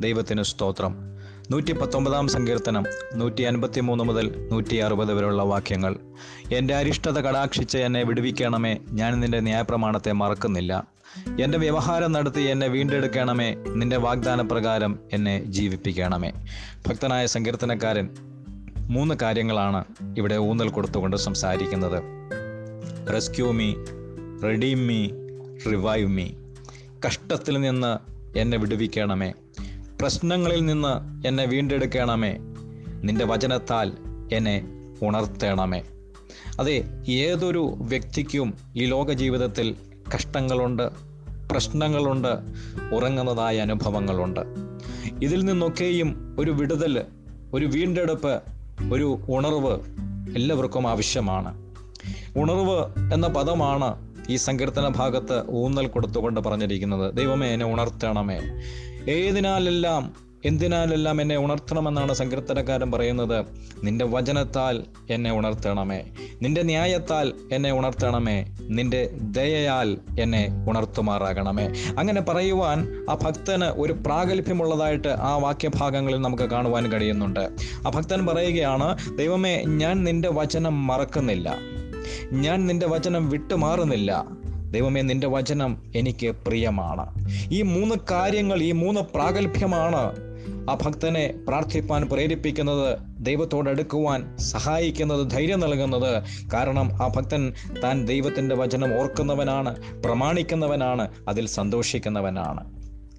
ദൈവത്തിന് സ്തോത്രം. നൂറ്റി പത്തൊമ്പതാം സങ്കീർത്തനം നൂറ്റി അൻപത്തി മൂന്ന് മുതൽ നൂറ്റി അറുപത് വരെയുള്ള വാക്യങ്ങൾ. എന്റെ അരിഷ്ടത കടാക്ഷിച്ച് എന്നെ വിടുവിക്കണമേ ഞാൻ നിന്റെ ന്യായപ്രമാണത്തെ മറക്കുന്നില്ല. എന്റെ വ്യവഹാരം നടത്തി എന്നെ വീണ്ടെടുക്കണമേ നിന്റെ വാഗ്ദാന പ്രകാരം എന്നെ ജീവിപ്പിക്കണമേ. ഭക്തനായ സങ്കീർത്തനക്കാരൻ മൂന്ന് കാര്യങ്ങളാണ് ഇവിടെ ഊന്നൽ കൊടുത്തുകൊണ്ട് സംസാരിക്കുന്നത്. Rescue me redeem me revive me കഷ്ടത്തിൽ നിന്ന് എന്നെ വിടുവിക്കണമേ പ്രശ്നങ്ങളിൽ നിന്ന് എന്നെ വീണ്ടെടുക്കണമേ. നിന്റെ വചനത്താൽ എന്നെ ഉണർത്തണമേ. അതെ ഏതൊരു വ്യക്തിക്കും ഈ ലോക ജീവിതത്തിൽ കഷ്ടങ്ങളുണ്ട് പ്രശ്നങ്ങളുണ്ട് ഉറങ്ങുന്നതായ അനുഭവങ്ങളുണ്ട്. ഇതിൽ നിന്നൊക്കെയും ഒരു വിടുതൽ ഒരു വീണ്ടെടുപ്പ് ഒരു ഉണർവ് എല്ലാവർക്കും ആവശ്യമാണ്. ഉണർവ് എന്ന പദമാണ് ഈ സങ്കീർത്തന ഭാഗത്ത് ഊന്നൽ കൊടുത്തുകൊണ്ട് പറഞ്ഞിരിക്കുന്നത്. ദൈവമേ എന്നെ ഉണർത്തണമേ. ഏതിനാലെല്ലാം എന്തിനാലെല്ലാം എന്നെ ഉണർത്തണമെന്നാണ് സങ്കീർത്തനക്കാരൻ പറയുന്നത്? നിന്റെ വചനത്താൽ എന്നെ ഉണർത്തണമേ. നിന്റെ ന്യായത്താൽ എന്നെ ഉണർത്തണമേ. നിന്റെ ദയയാൽ എന്നെ ഉണർത്തുമാറാകണമേ. അങ്ങനെ പറയുവാൻ ആ ഭക്തന് ഒരു പ്രാഗൽഭ്യമുള്ളതായിട്ട് ആ വാക്യഭാഗങ്ങളിൽ നമുക്ക് കാണുവാൻ കഴിയുന്നുണ്ട്. ആ ഭക്തൻ പറയുകയാണ് ദൈവമേ ഞാൻ നിന്റെ വചനം മറക്കുന്നില്ല. ഞാൻ നിന്റെ വചനം വിട്ടുമാറുന്നില്ല. ദൈവമേ നിന്റെ വചനം എനിക്ക് പ്രിയമാണ്. ഈ മൂന്ന് കാര്യങ്ങൾ ഈ മൂന്ന് പ്രാഗൽഭ്യമാണ് ആ ഭക്തനെ പ്രാർത്ഥിപ്പാൻ പ്രേരിപ്പിക്കുന്നത് ദൈവത്തോടടുക്കുവാൻ സഹായിക്കുന്നത് ധൈര്യം നൽകുന്നത്. കാരണം ആ ഭക്തൻ താൻ ദൈവത്തിന്റെ വചനം ഓർക്കുന്നവനാണ് പ്രമാണിക്കുന്നവനാണ് അതിൽ സന്തോഷിക്കുന്നവനാണ്.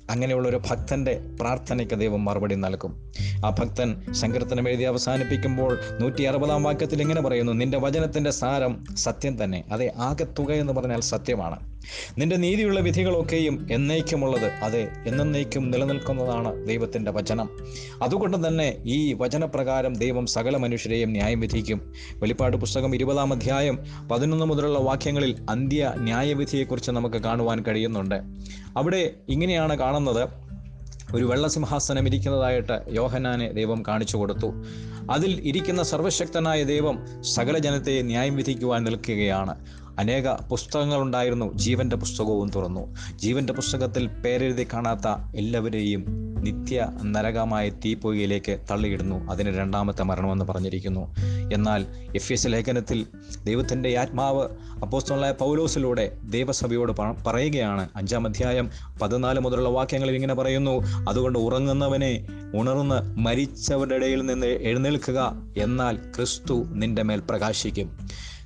അങ്ങനെയുള്ള ഒരു ഭക്തന്റെ പ്രാർത്ഥനയ്ക്ക് ദൈവം മറുപടി നൽകും. ആ ഭക്തൻ സങ്കീർത്തനം എഴുതി അവസാനിപ്പിക്കുമ്പോൾ നൂറ്റി അറുപതാം വാക്യത്തിൽ ഇങ്ങനെ പറയുന്നു നിന്റെ വചനത്തിന്റെ സാരം സത്യം തന്നെ. അതെ ആകെത്തുക എന്ന് പറഞ്ഞാൽ സത്യമാണ്. നിന്റെ നീതിയുള്ള വിധികളൊക്കെയും എന്നേക്കുമുള്ളത്. അതെ എന്നേക്കും നിലനിൽക്കുന്നതാണ് ദൈവത്തിന്റെ വചനം. അതുകൊണ്ട് തന്നെ ഈ വചനപ്രകാരം ദൈവം സകല മനുഷ്യരെയും ന്യായം വിധിക്കും. വെളിപ്പാട് പുസ്തകം ഇരുപതാം അധ്യായം പതിനൊന്ന് മുതലുള്ള വാക്യങ്ങളിൽ അന്ത്യ ന്യായവിധിയെക്കുറിച്ച് നമുക്ക് കാണുവാൻ കഴിയുന്നുണ്ട്. അവിടെ ഇങ്ങനെയാണ് കാണുന്നത്. ഒരു വെള്ളസിംഹാസനം ഇരിക്കുന്നതായിട്ട് യോഹനാനെ ദൈവം കാണിച്ചു കൊടുത്തു. അതിൽ ഇരിക്കുന്ന സർവശക്തനായ ദൈവം സകല ജനത്തെ ന്യായം വിധിക്കുവാൻ നിൽക്കുകയാണ്. അനേക പുസ്തകങ്ങളുണ്ടായിരുന്നു. ജീവന്റെ പുസ്തകവും തുറന്നു. ജീവന്റെ പുസ്തകത്തിൽ പേരെഴുതി കാണാത്ത എല്ലാവരെയും നിത്യ നരകമായ തീപ്പൊയ്യിലേക്ക് തള്ളിയിടുന്നു. അതിന് രണ്ടാമത്തെ മരണമെന്ന് പറഞ്ഞിരിക്കുന്നു. എന്നാൽ എഫ് എസ് ലേഖനത്തിൽ ദൈവത്തിന്റെ ആത്മാവ് അപ്പോസ്തലനായ പൗലോസിലൂടെ ദൈവസഭയോട് പറയുകയാണ്. അഞ്ചാം അധ്യായം പതിനാല് മുതലുള്ള വാക്യങ്ങളിൽ ഇങ്ങനെ പറയുന്നു. അതുകൊണ്ട് ഉറങ്ങുന്നവനെ ഉണർന്ന് മരിച്ചവരുടെ ഇടയിൽ നിന്ന് എഴുന്നേൽക്കുക. എന്നാൽ ക്രിസ്തു നിന്റെ മേൽ പ്രകാശിക്കും.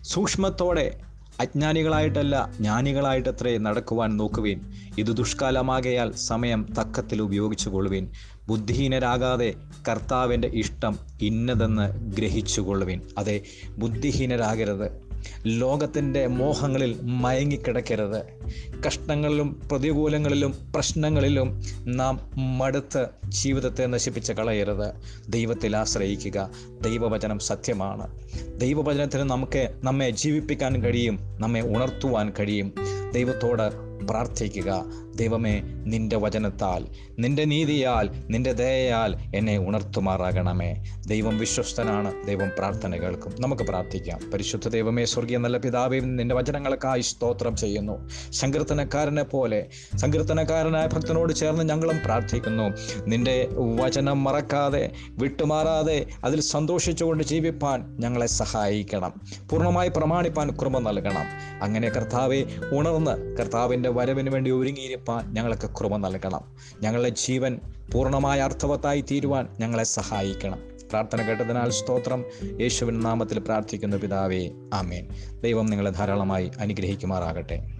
സൂക്ഷ്മത്തോടെ അജ്ഞാനികളായിട്ടല്ല ജ്ഞാനികളായിട്ടത്രേ നടക്കുവാൻ നോക്കുവീൻ. ഇത് ദുഷ്കാലമാകയാൽ സമയം തക്കത്തിൽ ഉപയോഗിച്ചു കൊള്ളുവേൻ ബുദ്ധിഹീനരാകാതെ കർത്താവിന്റെ ഇഷ്ടം ഇന്നതെന്ന് ഗ്രഹിച്ചുകൊള്ളുവീൻ. അതെ ബുദ്ധിഹീനരാകരുത്. ലോകത്തിന്റെ മോഹങ്ങളിൽ മയങ്ങിക്കിടക്കരുത്. കഷ്ടങ്ങളിലും പ്രതികൂലങ്ങളിലും പ്രശ്നങ്ങളിലും നാം മടുത്ത് ജീവിതത്തെ നശിപ്പിച്ച് കളയരുത്. ദൈവത്തിൽ ആശ്രയിക്കുക. ദൈവവചനം സത്യമാണ്. ദൈവവചനത്തിന് നമുക്ക് നമ്മെ ജീവിപ്പിക്കാൻ കഴിയും നമ്മെ ഉണർത്തുവാൻ കഴിയും. ദൈവത്തോട് പ്രാർത്ഥിക്കുക. ദൈവമേ നിന്റെ വചനത്താൽ നിന്റെ നീതിയാൽ നിന്റെ ദയയാൽ എന്നെ ഉണർത്തുമാറാകണമേ. ദൈവം വിശ്വസ്തനാണ്. ദൈവം പ്രാർത്ഥന കേൾക്കും. നമുക്ക് പ്രാർത്ഥിക്കാം. പരിശുദ്ധ ദൈവമേ സ്വർഗീയ നല്ല പിതാവേ നിന്റെ വചനങ്ങൾക്കായി സ്തോത്രം ചെയ്യുന്നു. സങ്കീർത്തനക്കാരനെ പോലെ സങ്കീർത്തനക്കാരനായ ഭക്തനോട് ചേർന്ന് ഞങ്ങളും പ്രാർത്ഥിക്കുന്നു. നിന്റെ വചനം മറക്കാതെ വിട്ടുമാറാതെ അതിൽ സന്തോഷിച്ചുകൊണ്ട് ജീവിപ്പാൻ ഞങ്ങളെ സഹായിക്കണം. പൂർണമായി പ്രമാണിപ്പാൻ കൃപ നൽകണം. അങ്ങനെ കർത്താവെ ഉണർന്ന് കർത്താവിന്റെ വരവിന് വേണ്ടി ഒരുങ്ങിയിരിപ്പാൻ ഞങ്ങൾക്ക് കൃപ നൽകണം. ഞങ്ങളുടെ ജീവൻ പൂർണമായ അർത്ഥവത്തായി തീരുവാൻ ഞങ്ങളെ സഹായിക്കണം. പ്രാർത്ഥന കേട്ടതിനാൽ സ്തോത്രം. യേശുവിൻ നാമത്തിൽ പ്രാർത്ഥിക്കുന്ന പിതാവേ. ആമേൻ. ദൈവം നിങ്ങളെ ധാരാളമായി അനുഗ്രഹിക്കുമാറാകട്ടെ.